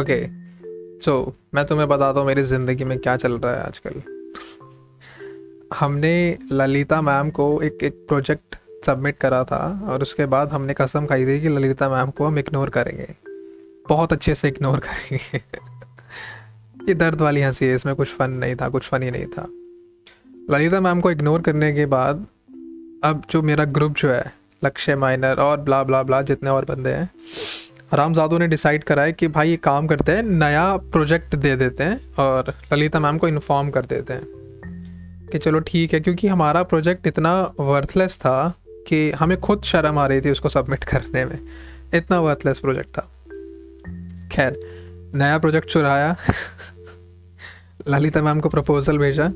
Okay so मैं तुम्हें बताता हूँ मेरी ज़िंदगी में क्या चल रहा है आजकल। हमने ललिता मैम को एक एक प्रोजेक्ट सबमिट करा था और उसके बाद हमने कसम खाई थी कि ललिता मैम को हम इग्नोर करेंगे। बहुत अच्छे से इग्नोर करेंगे। ये दर्द वाली हँसी है, इसमें कुछ फ़न नहीं था, कुछ फ़न ही नहीं था। ललिता मैम को इग्नोर करने के बाद अब जो मेरा ग्रुप जो है, लक्ष्य माइनर और ब्ला ब्ला ब्ला जितने और बंदे हैं रामजादू ने डिसाइड करा है कि भाई ये काम करते हैं, नया प्रोजेक्ट दे देते हैं और ललिता मैम को इन्फॉर्म कर देते हैं कि चलो ठीक है, क्योंकि हमारा प्रोजेक्ट इतना वर्थलेस था कि हमें खुद शर्म आ रही थी उसको सबमिट करने में। इतना वर्थलेस प्रोजेक्ट था। खैर, नया प्रोजेक्ट चुराया। ललिता मैम को प्रपोजल भेजा।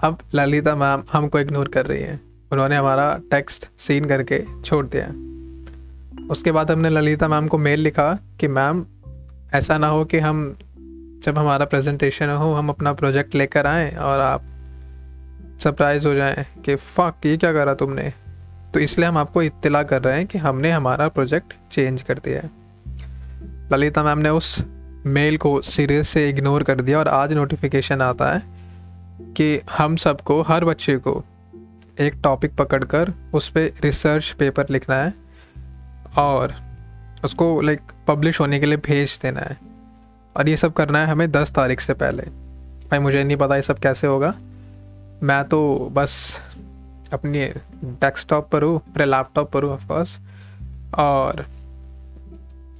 अब ललिता मैम हमको इग्नोर कर रही हैं। उन्होंने हमारा टेक्स्ट सीन करके छोड़ दिया। उसके बाद हमने ललिता मैम को मेल लिखा कि, मैम, ऐसा ना हो कि हम, जब हमारा प्रेजेंटेशन हो, हम अपना प्रोजेक्ट लेकर आएँ और आप सरप्राइज़ हो जाएँ कि फ़क ये क्या करा तुमने? तो इसलिए हम आपको इत्तला कर रहे हैं कि हमने हमारा प्रोजेक्ट चेंज कर दिया है। ललिता मैम ने उस मेल को सीरियस से इग्नोर कर दिया और आज नोटिफिकेशन आता है कि हम सबको, हर बच्चे को एक टॉपिक पकड़कर उस पर रिसर्च पेपर लिखना है और उसको लाइक पब्लिश होने के लिए भेज देना है। और ये सब करना है हमें दस तारीख से पहले। भाई, मुझे नहीं पता ये सब कैसे होगा। मैं तो बस अपनी डेस्कटॉप पर हूँ, अपने लैपटॉप पर हूँ ऑफकोर्स और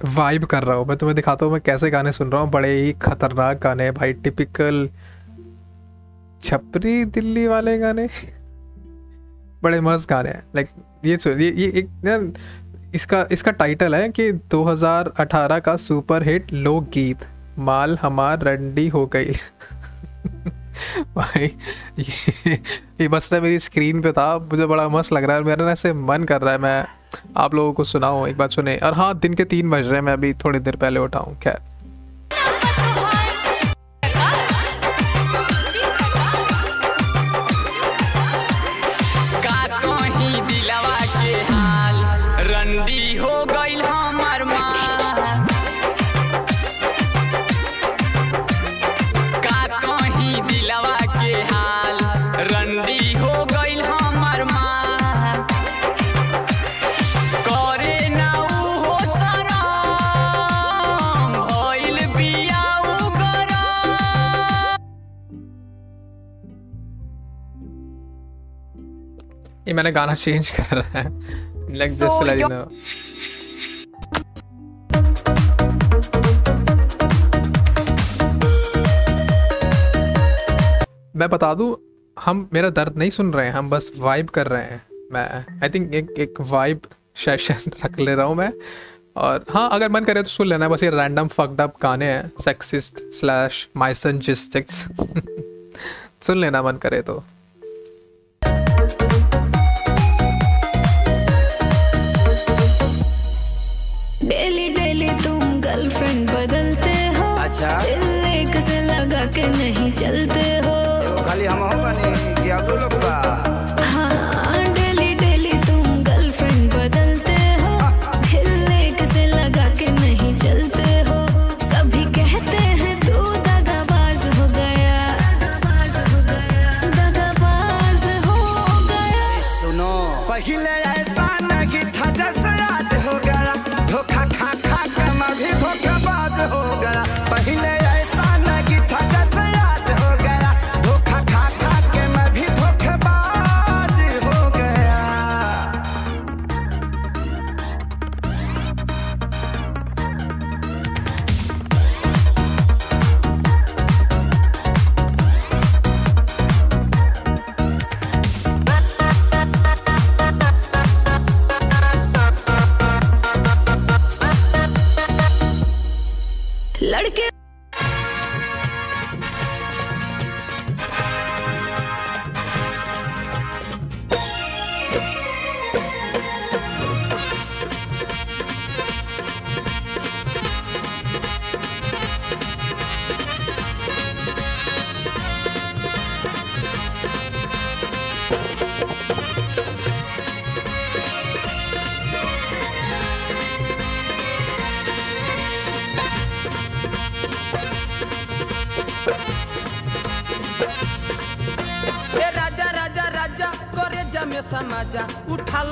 वाइब कर रहा हूँ। मैं तुम्हें दिखाता हूँ मैं कैसे गाने सुन रहा हूँ। बड़े ही खतरनाक गाने भाई टिपिकल छपरी दिल्ली वाले गाने। बड़े मस्त गाने हैं। लाइक ये ये ये एक ना, इसका इसका टाइटल है कि 2018 का सुपर हिट लोकगीत, माल हमार रंडी हो गई। भाई, ये ये बस ना मेरी स्क्रीन पे था, मुझे बड़ा मस्त लग रहा है, मेरा ना ऐसे मन कर रहा है, मैं आप लोगों को सुनाऊँ, एक बात सुने। और हाँ दिन के तीन बज रहे हैं, मैं अभी थोड़ी देर पहले उठाऊँ खैर। मैंने गाना चेंज कर रहा है लाइक दिस you know मैं बता दूँ हम मेरा दर्द नहीं सुन रहे हैं हम बस वाइब कर रहे हैं। मैं आई थिंक एक एक वाइब सेशन रख ले रहा हूँ मैं। और हाँ अगर मन करे तो सुन लेना बस ये रैंडम फक्ड अप गाने हैं सेक्सिस्ट स्लैश माइसनजिस्टिक्स सुन लेना मन करे तो।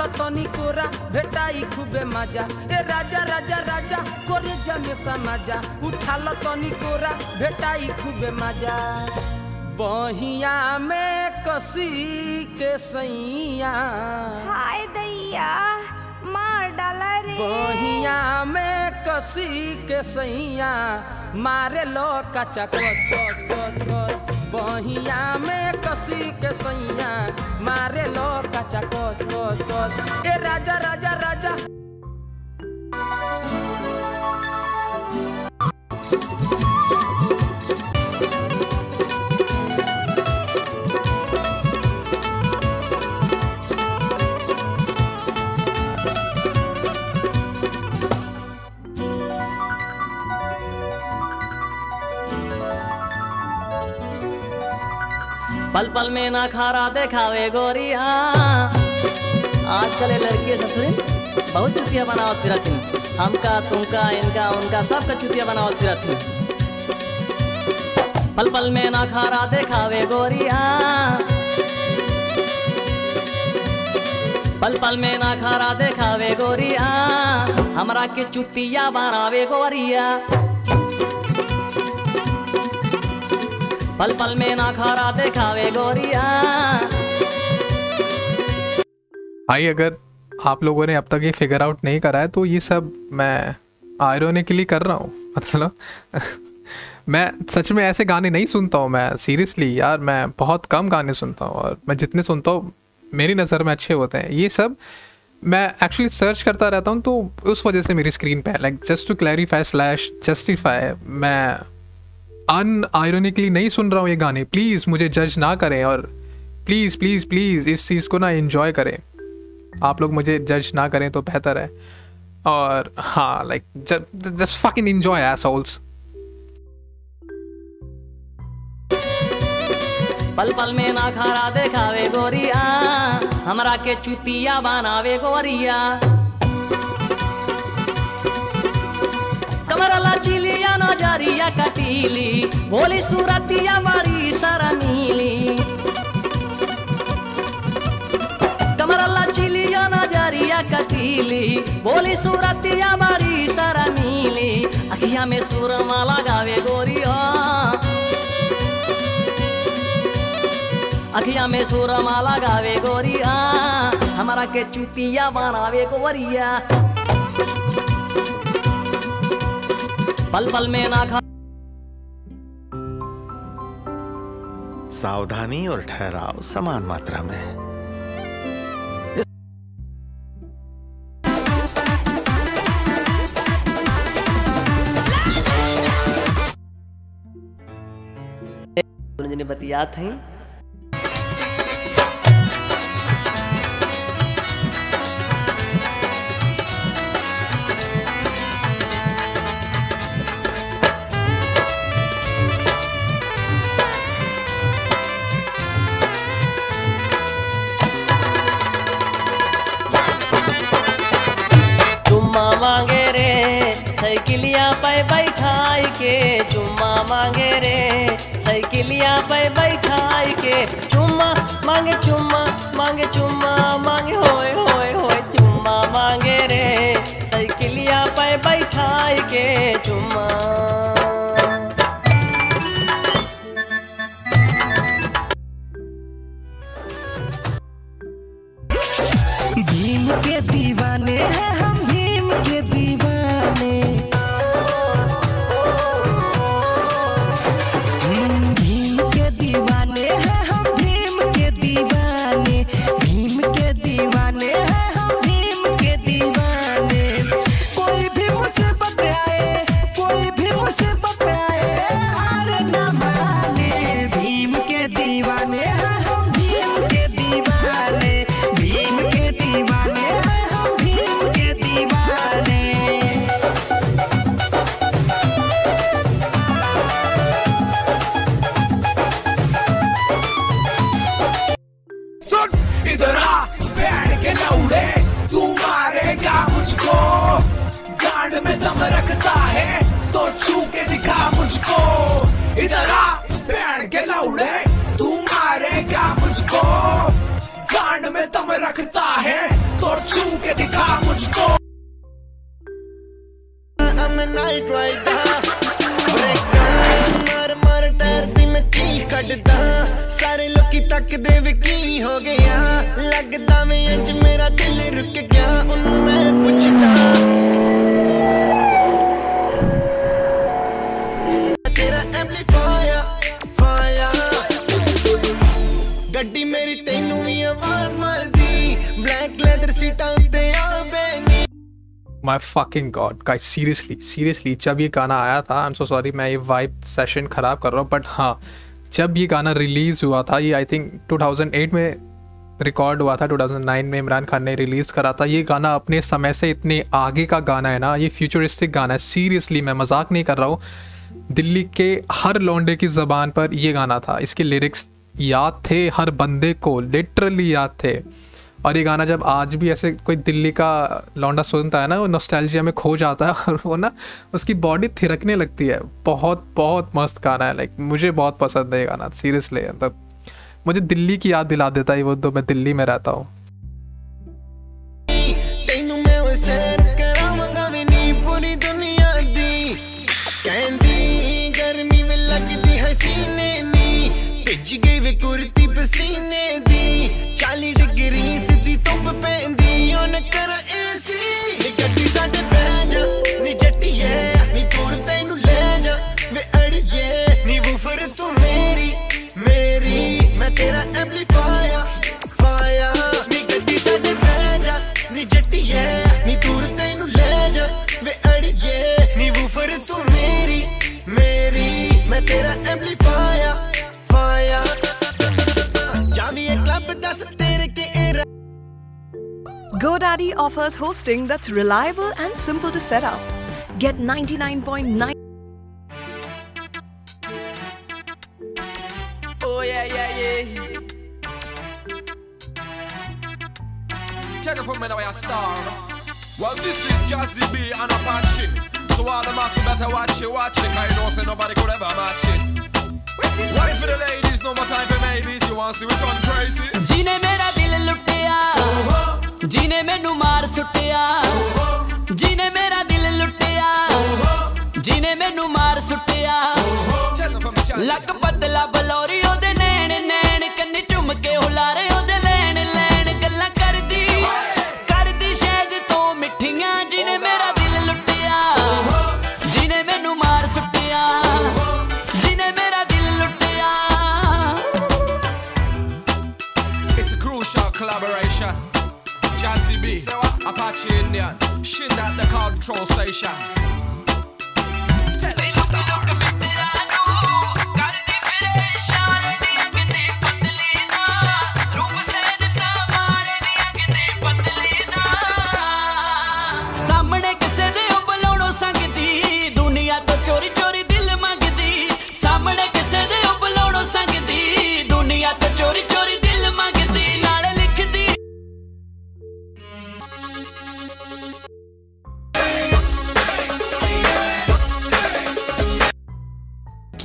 तनी कोरा भेटाई खूबे मज़ा। ए राजा राजा राजा कोरे जमे समाजा। उठाल तनी कोरा भेटाई खूबे मज़ा। बहिया में कसी के सैया। हाय दैया मार डाला रे। बहिया में कसी के सैया। मारे लो कचा कोच कोच कोच कोच बहिया में कसी के सैया मारे लो कचा, कोच कोच कोच। ए राजा राजा राजा। पल पल में ना खारा देखावे गोरिया। आजकल लड़की ससुरी, बहुत चुतिया बनावत फिरत हमका, तुमका, इनका, उनका, सबका चुतिया बनावत फिरत पल पल में ना खारा देखावे गोरिया। पल पल में ना खारा देखावे गोरिया। हमरा के चुतिया बनावे गोरिया। पल पल में ना खारा देखावे गोरिया। भाई, अगर आप लोगों ने अब तक ये फिगर आउट नहीं करा है तो ये सब मैं आयरोनिकली कर रहा हूँ। मतलब मैं सच में ऐसे गाने नहीं सुनता हूँ मैं सीरियसली यार, मैं बहुत कम गाने सुनता हूँ और मैं जितने सुनता हूँ, मेरी नज़र में अच्छे होते हैं। ये सब मैं एक्चुअली सर्च करता रहता हूँ तो उस वजह से मेरी स्क्रीन पे like just to clarify slash justify मैं अन आयरोनिकली नहीं सुन रहा हूँ ये गाने। प्लीज़ मुझे जज ना करें और प्लीज़ प्लीज़ प्लीज़ इस चीज़ को ना इन्जॉय करें। आप लोग मुझे जज ना करें तो बेहतर है। और हाँ like just fucking enjoy assholes पल पल में ना खारा देखावे गोरिया, हमरा के चुतिया बनावे गोरिया। कमरला चिलिया नज़रिया कटीली भोली सूरतिया बड़ी सारा नीली। कमरला चिलिया नज़रिया कटीली भोली सूरतिया बड़ी सारा नीली। अखिया में सुरमा लगावे गोरिया। अखिया में सुरमा लगावे गोरिया। हमारा के चुतिया बनावे गोरिया। पल पल में ना खा सावधानी और ठहराव समान मात्रा में जने बतियात हैं मांगे रे, साइकिलिया पे बैठाई के, चुम्मा मांगे रे। साइकिलिया पे बैठाई के, चुम्मा मांगे चुम्मा मांगे चुम्मा मांगे, होए होए होए, चुम्मा मांगे रे। साइकिलिया पे बैठाई के, चुम्मा Yeah. My fucking god. Guys seriously seriously, जब ये गाना आया था आई एम सो सॉरी मैं ये वाइब सेशन ख़राब कर रहा हूँ बट हाँ जब ये गाना रिलीज़ हुआ था, ये आई थिंक 2008 में रिकॉर्ड हुआ था 2009 में इमरान खान ने रिलीज़ करा था, ये गाना अपने समय से इतने आगे का गाना है ना, ये फ्यूचरिस्टिक गाना है। सीरियसली मैं मज़ाक नहीं कर रहा हूँ। दिल्ली के हर लौंडे की ज़बान पर ये गाना था। इसके लिरिक्स याद थे, हर बंदे को लिटरली याद थे। और ये गाना जब आज भी ऐसे कोई दिल्ली का लौंडा सुनता है ना, वो नोस्टैल्जिया में खो जाता है और वो ना, उसकी बॉडी थिरकने लगती है। बहुत बहुत मस्त गाना है। लाइक मुझे बहुत पसंद है ये गाना सीरियसली मतलब मुझे दिल्ली की याद दिला देता है वो तो मैं दिल्ली में रहता हूँ। GoDaddy offers hosting that's reliable and simple to set up. Get 99.9 Well, this is Jazzy B and Apache. So all the better watch it, watch it. Cause you say nobody could ever match it. For the ladies, no more time for. You want to see it crazy? Gina made a deal, look there. Oh, oh. ਜਿਹਨੇ ਮੈਨੂੰ ਮਾਰ ਸੁੱਟਿਆ, ਜਿਹਨੇ ਮੇਰਾ ਦਿਲ ਲੁੱਟਿਆ, ਜਿਹਨੇ ਮੈਨੂੰ ਮਾਰ ਸੁੱਟਿਆ। ਲੱਕ ਬਦਲਾ ਬਲੌਰੀ, ਉਹਦੇ ਨੈਣ ਨੈਣ ਕੰਨੀ ਝੁੰਮ ਕੇ ਹੁਲਾਰੇ, ਉਹਦੇ ਲੈਣ ਲੈਣ ਗੱਲਾਂ ਕਰਦੀ। ਕਰਦੀ ਸ਼ਾਇਦ ਤੋਂ ਮਿੱਠੀਆਂ, ਜਿਹਨੇ ਮੇਰਾ ਦਿਲ ਲੁੱਟਿਆ, ਜਿਹਨੇ ਮੈਨੂੰ ਮਾਰ ਸੁੱਟਿਆ, ਜਿਹਨੇ ਮੇਰਾ ਦਿਲ ਲੁੱਟਿਆ। It's a crucial collaboration. Jazzy B, Apache Indian, Shin at the control station.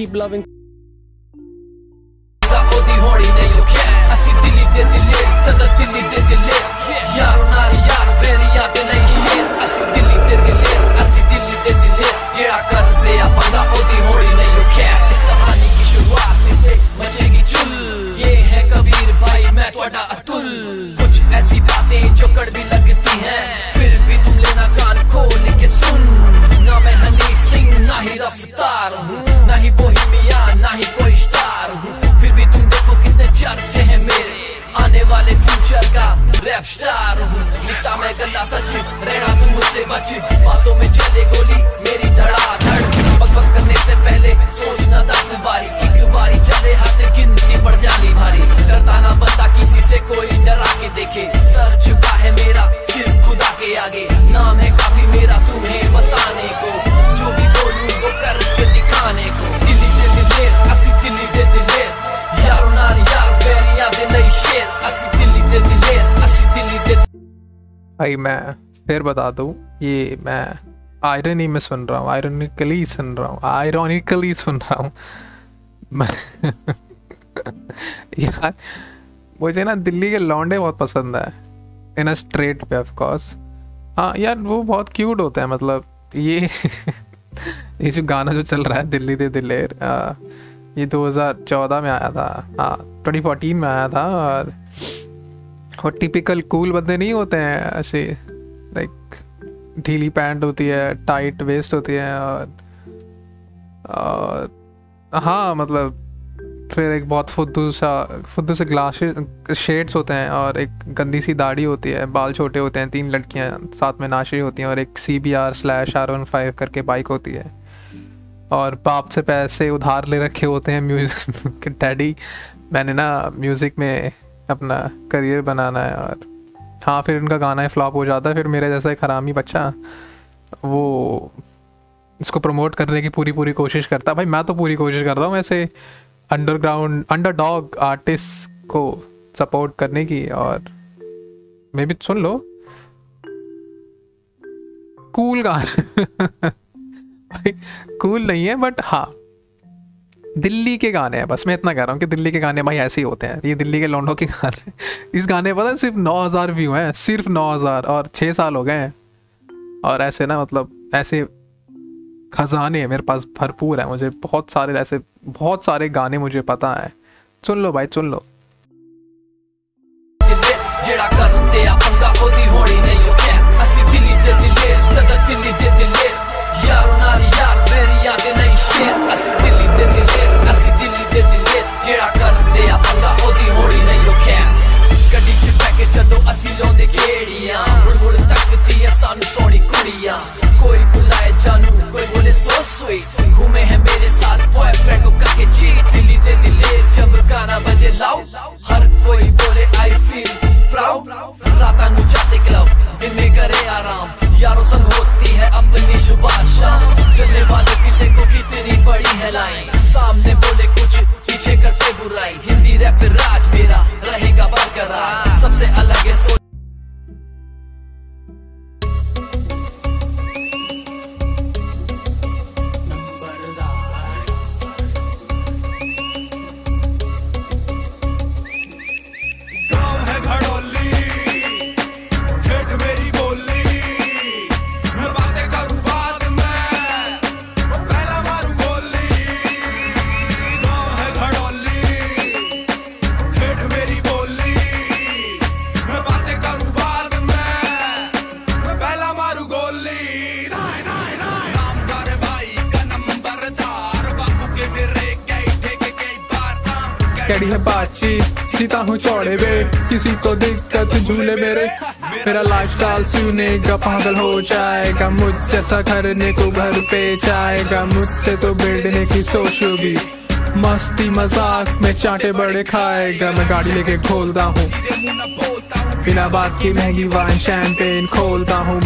Keep loving भाई मैं फिर बता दूँ, ये मैं आयरनी में सुन रहा हूँ आयरनिकली सुन रहा हूँ आयरॉनिकली सुन रहा हूँ। यार, मुझे ना दिल्ली के लौंडे बहुत पसंद है इन अ स्ट्रेट पे ऑफ़ कोर्स हाँ यार, वो बहुत क्यूट होते हैं मतलब ये ये जो गाना जो चल रहा है, दिल्ली दे दिलेर ये 2014 में आया था हाँ 2014 में आया था, और वो टिपिकल कूल बंदे नहीं होते हैं ऐसे लाइक ढीली पैंट होती है टाइट वेस्ट होती है और, और हाँ मतलब फिर एक बहुत फुद्दू सा फुद्दू से ग्लास शेड्स होते हैं और एक गंदी सी दाढ़ी होती है बाल छोटे होते हैं तीन लड़कियाँ साथ में नाशी होती हैं और एक C B R slash R one five करके बाइक होती है। और बाप से पैसे उधार ले रखे होते हैं म्यूज़िक डैडी मैंने ना म्यूज़िक में अपना करियर बनाना है और हाँ फिर उनका गाना ही फ्लॉप हो जाता है, फिर मेरे जैसा एक हरामी बच्चा वो इसको प्रमोट करने की पूरी पूरी कोशिश करता। भाई, मैं तो पूरी कोशिश कर रहा हूँ ऐसे अंडरग्राउंड अंडरडॉग आर्टिस्ट को सपोर्ट करने की और मे भी सुन लो। कूल गाना। कूल नहीं है बट हाँ। दिल्ली के गाने हैं, बस मैं इतना कह रहा हूँ कि दिल्ली के गाने भाई ऐसे ही होते हैं। ये दिल्ली के लौंडों के गाने इस गाने पता सिर्फ़ नौ हज़ार व्यू हैं, सिर्फ़ नौ हज़ार और छः साल हो गए हैं। और ऐसे ना मतलब ऐसे खजाने हैं, मेरे पास भरपूर है, मुझे बहुत सारे ऐसे, बहुत सारे गाने मुझे पता है। सुन लो भाई, सुन लो। किसी को दिक्कत, झूले मेरे। मेरा लाइफ स्टाइल सुनेगा, पागल हो जाएगा मुझ जैसा करने को घर पे जाएगा, मुझसे तो बिल्डने की सोच होगी। मस्ती मज़ाक में चाटे बड़े खाएगा, मैं गाड़ी लेके खोलता हूँ। बिना बात की महँगी वाइन शैंपेन खोलता हूँ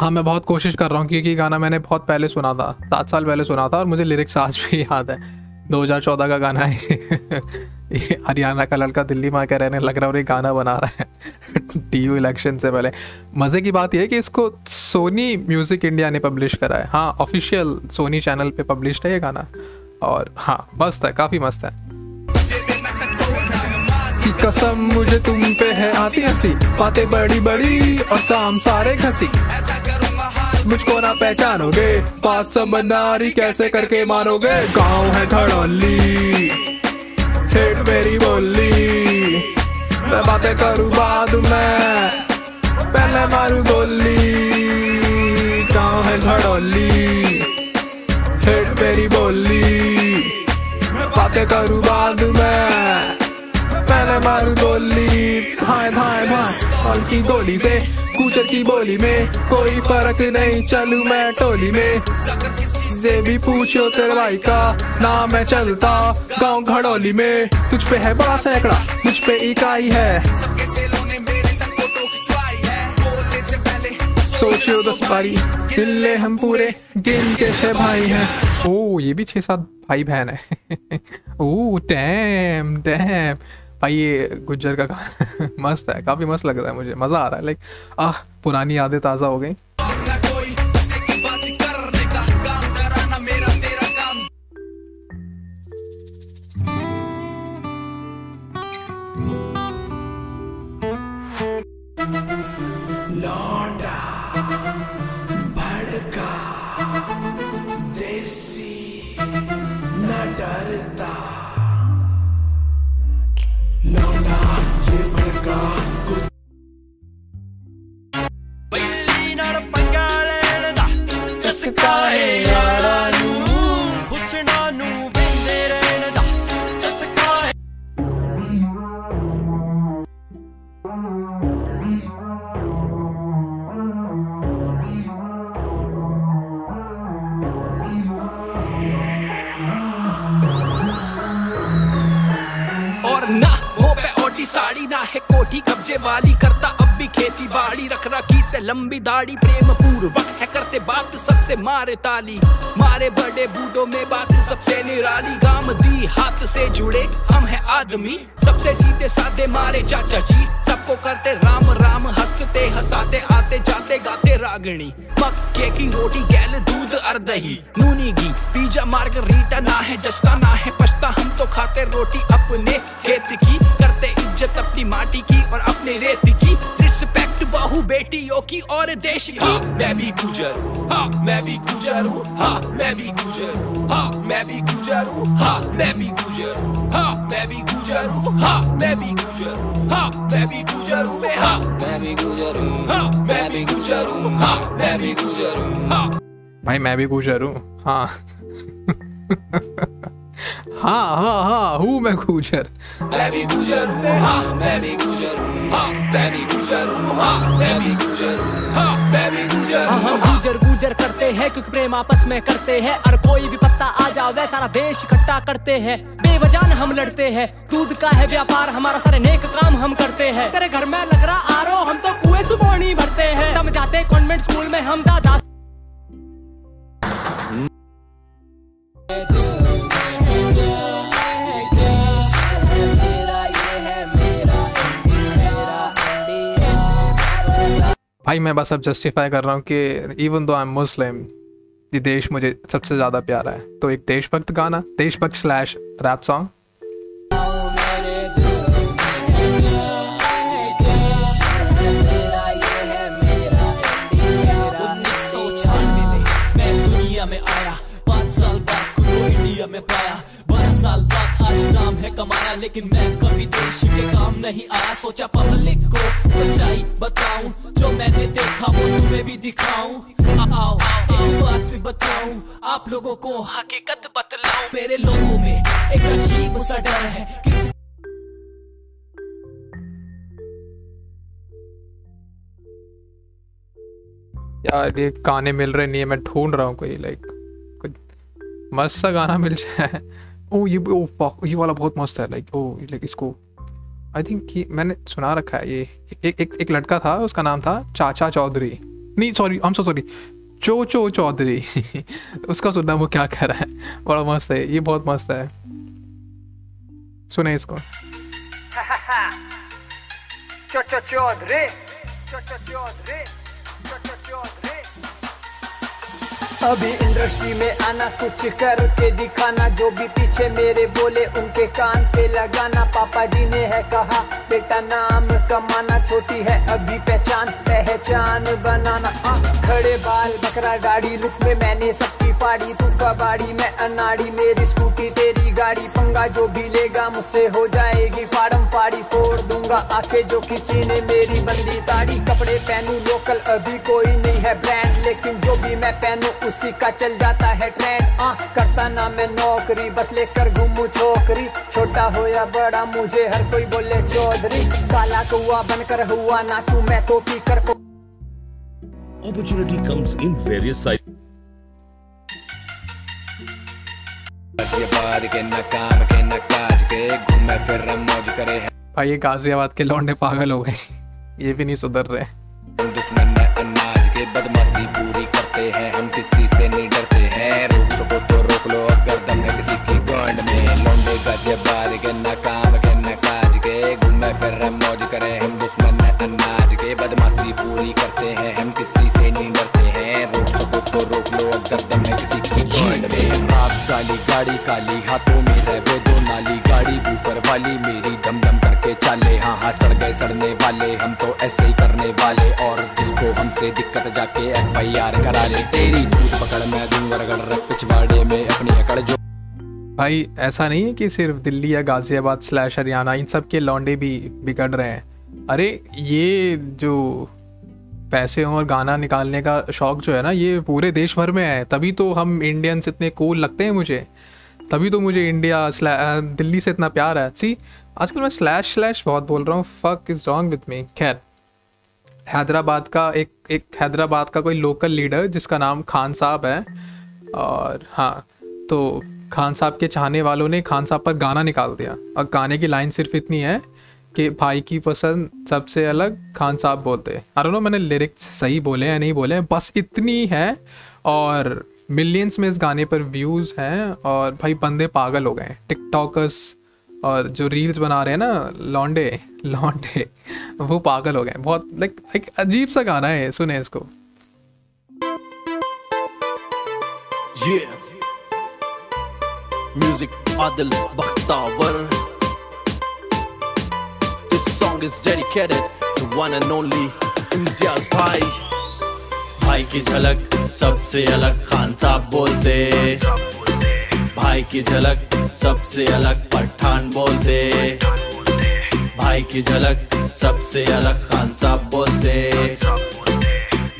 हाँ मैं बहुत कोशिश कर रहा हूँ क्योंकि गाना मैंने बहुत पहले सुना था, सात साल पहले सुना था और मुझे लिरिक्स आज भी याद है। 2014 का गाना है। हरियाणा का लड़का दिल्ली में आकर रहने लग रहा है और ये गाना बना रहा है। टी यू इलेक्शन से पहले। मज़े की बात यह है कि इसको सोनी म्यूज़िक इंडिया ने पब्लिश करा है। हाँ ऑफिशियल सोनी चैनल पे पब्लिश है ये गाना। और हाँ मस्त है, काफ़ी मस्त है। कसम मुझे तुम पे है आती हँसी। बातें बड़ी बड़ी और शाम सारे खसी मुझको ना पहचानोगे। पास समझदारी कैसे करके मानोगे? गाँव है धड़ोली ठेठ मेरी बोली मैं बातें करूँ बाद में। पहले मारू गोली गाँव है धड़ोली ठेठ मेरी बोली बातें करूँ बाद में। पहले मारू गोली। धाए धाए हॉल की गोली से कूचर की बोली में कोई फ़र्क नहीं, चलू मैं टोली में। से भी पूछो तेरे भाई का नाम है चलता गाँव घड़ोली में। तुझ पे है बड़ा सैकड़ा, मुझ पे इकाई है। सोचियो दस बारी दिल्ले हम पूरे गिन के छह भाई हैं। ओ, ये भी छह सात भाई बहन है। ओ डैम डैम भाई, ये गुज्जर का गाना मस्त है, काफ़ी मस्त लग रहा है मुझे, मज़ा आ रहा है लाइक आह, पुरानी यादें ताज़ा हो गई। लंबी दाढ़ी प्रेम पूर्वक है करते बात सबसे मारे ताली। मारे बड़े बूढ़ों में बात सबसे निराली। गाम दी हाथ से जुड़े, हम है आदमी। सबसे सीधे साधे मारे चाचा जी। सबको करते राम राम, हँसते, हंसाते, आते जाते, गाते रागणी। मक्के की रोटी, गैल, दूध और दही नूनी घी पिज्जा मार्गरीटा ना है जस्ता, ना है पछता। हम तो खाते रोटी अपने खेत की। करते इज़्ज़त अपनी माटी की और अपने रेत की। रिस्पेक्ट बहु बेटियों की और देश की मैं भी गुजर हूँ, हाँ मैं भी गुजर हूँ हाँ मैं भी गुजर हूँ, हाँ मैं भी गुजर हूँ हाँ मैं भी गुजर हूँ, हाँ मैं भी गुजर हूँ हाँ मैं भी गुजर हूँ, हाँ मैं भी गुजर हूँ मैं हाँ मैं भी गुजर हूँ हाँ मैं भी गुजर हूँ हाँ मैं भी गुजर हूँ हाँ भाई मैं भी गुजर हूँ हाँ हाँ हाँ हाँ हूँ मैं गुजर। मैं भी गुजर हूँ हाँ मैं भी गुजर हूँ हाँ मैं भी गुजर हूँ हाँ मैं भी गुजर हूँ हाँ मैं भी गुजर हाँ हूँ हम गुजर गुजर करते हैं क्योंकि प्रेम आपस में करते हैं और कोई भी पत्ता आ जावे सारा देश इकट्ठा करते हैं। बेवजान हम लड़ते हैं दूध का है व्यापार हमारा सारे नेक काम हम करते हैं। तेरे घर में लग रहा आरो हम तो कुएँ से पानी भरते हैं। तब जाते कॉन्वेंट स्कूल में हम दादा भाई, मैं बस अब जस्टिफाई कर रहा हूँ कि इवन दो आई एम मुस्लिम ये देश मुझे सबसे ज़्यादा प्यारा है। तो एक देशभक्त गाना, देशभक्त स्लैश रैप सॉन्ग आज नाम है कमाया, लेकिन मैं कभी देश के काम नहीं आया। सोचा पब्लिक को सच्चाई बताऊँ, जो मैंने देखा वो तुम्हें भी दिखाऊँ। आओ, एक बात बताऊँ, आप लोगों को हकीकत बतलाऊं। मेरे लोगों में एक अजीब सा डर है, किस यार, ये गाने मिल रहे नहीं है, मैं ढूंढ रहा हूँ कोई लाइक कोई मस्त सा गाना मिल जाए। ओ ये ओ fuck, ये वाला बहुत मस्त है लाइक ओ लाइक इसको आई थिंक ये मैंने सुना रखा है ये एक एक एक लड़का था उसका नाम था चाचा चौधरी। नहीं sorry I am so sorry चो चो चौधरी। उसका सुनना वो क्या कह रहा है? बड़ा मस्त है ये बहुत मस्त है। सुने इसको। चौधरी चौधरी चौधरी चौधरी। अभी इंडस्ट्री में आना कुछ करके दिखाना जो भी पीछे मेरे बोले उनके कान पे लगाना। पापा जी ने है कहा बेटा नाम कमाना छोटी है अभी पहचान पहचान बनाना। आ, खड़े बाल बकरा गाड़ी लुक में मैंने सबकी फाड़ी तू कबाड़ी मैं अनाड़ी मेरी स्कूटी तेरी गाड़ी पंगा जो भी लेगा मुझसे हो जाएगी फाड़म फाड़ी फोड़ दूँगा आके जो किसी ने मेरी बंदी ताड़ी। कपड़े पहनू लोकल अभी कोई नहीं है ब्रांड लेकिन जो भी मैं पहनू उसी का चल जाता है ट्रेंड आ, करता ना मैं नौकरी बस लेकर घूमू छोकरी। छोटा हो या बड़ा मुझे हर कोई बोले चौधरी। काला कौआ बनकर हुआ नाचू मैं तो पी कर को Opportunity comes in various sizes. Ghaziabad के नकाम के नकाज के घूमे फिर मौज करे हैं। भाई ये गाजियाबाद के लौंडे पागल हो गए। ये भी नहीं सुधर रहे। हम दुश्मन अनाज के बदमाशी पूरी करते हैं हम किसी से नहीं डरते हैं। रोक सको तो रोक लो अगर दम है किसी की गांड में। लौंडे गाजियाबाद के नकाम के न के घूमे फिर मौज करे। हम दुश्मन अनाज के बदमाशी पूरी करते हैं। हम किसी से नहीं डरते हैं। रोक सको तो रोक लो अगर दम है किसी की गांड में आग काली गाड़ी काली हाथों में रहे दो नाली। गाड़ी बूफर वाली मेरी दम दम करके चाले। हाँ हाँ सड़ गए सड़ने वाले हम तो ऐसे ही करने वाले। और जिसको हमसे दिक्कत जाके एफ़ आई आर करा ले। तेरी दूध पकड़ मैं दूँगा रगड़ रख पिछवाड़े में अपनी अकड़ जो भाई, ऐसा नहीं है कि सिर्फ़ दिल्ली या गाजियाबाद स्लैश हरियाणा, इन सब के लौंडे भी बिगड़ रहे हैं। अरे, ये जो पैसे और गाना निकालने का शौक जो है ना, ये पूरे देश भर में है। तभी तो हम इंडियंस इतने कूल लगते हैं मुझे। तभी तो मुझे इंडिया दिल्ली से इतना प्यार है। सी आजकल मैं स्लैश स्लैश बहुत बोल रहा हूँ। Fuck is wrong with me खैर, हैदराबाद का एक एक हैदराबाद का कोई लोकल लीडर जिसका नाम खान साहब है, और हाँ तो खान साहब के चाहने वालों ने खान साहब पर गाना निकाल दिया। और गाने की लाइन सिर्फ़ इतनी है कि भाई की पसंद सबसे अलग खान साहब बोलते अरे नो मैंने लिरिक्स सही बोले या नहीं बोले, बस इतनी है और मिलियंस में इस गाने पर व्यूज़ हैं और भाई बंदे पागल हो गए टिकटॉकर्स और जो रील्स बना रहे हैं ना, लौंडे लॉन्डे वो पागल हो गए बहुत लाइक एक अजीब सा गाना है, सुने इसको। Yeah. Music Adil Bakhtavar. This song is dedicated to one and only India's भाई भाई की झलक सबसे अलग खान साहब बोलते भाई की झलक सबसे अलग पठान बोलते भाई की झलक सबसे अलग खान साहब बोलते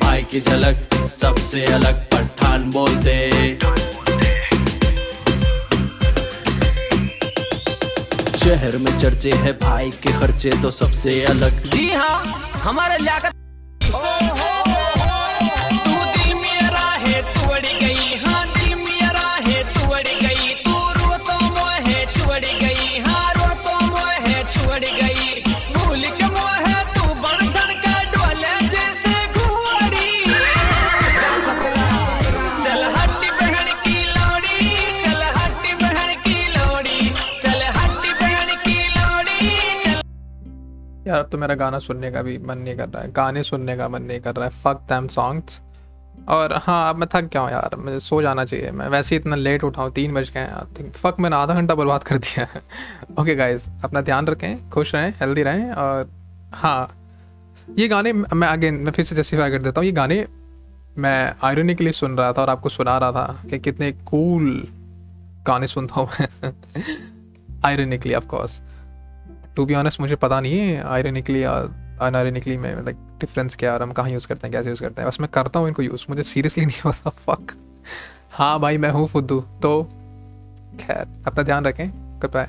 भाई की झलक सबसे अलग पठान बोलते शहर में चर्चे है भाई के खर्चे तो सबसे अलग। जी हाँ हमारे लियाकत यार, अब तो मेरा गाना सुनने का भी मन नहीं कर रहा है। गाने सुनने का मन नहीं कर रहा है। फक दैम सॉन्ग्स और हाँ अब मैं थक गया हूँ यार। मुझे सो जाना चाहिए। मैं वैसे ही इतना लेट उठाऊँ तीन बज गए आई थिंक फक मैंने आधा घंटा बर्बाद कर दिया है। ओके गाइज़ अपना ध्यान रखें, खुश रहें हेल्दी रहें, और हाँ ये गाने मैं अगेन मैं फिर से जस्टिफाई कर देता हूँ। ये गाने मैं आयरनिकली सुन रहा था और आपको सुना रहा था कि कितने कूल गाने सुनता हूँ मैं। Ironically of course to be honest मुझे पता नहीं है आयरनिकली या अनआयरनिकली में लाइक डिफरेंस क्या है और हम कहाँ यूज़ करते हैं, कैसे यूज़ करते हैं। बस मैं करता हूँ इनको यूज़ मुझे सीरियसली नहीं पता फक हाँ भाई, मैं हूँ फुद्दू तो खैर, अपना ध्यान रखें बाय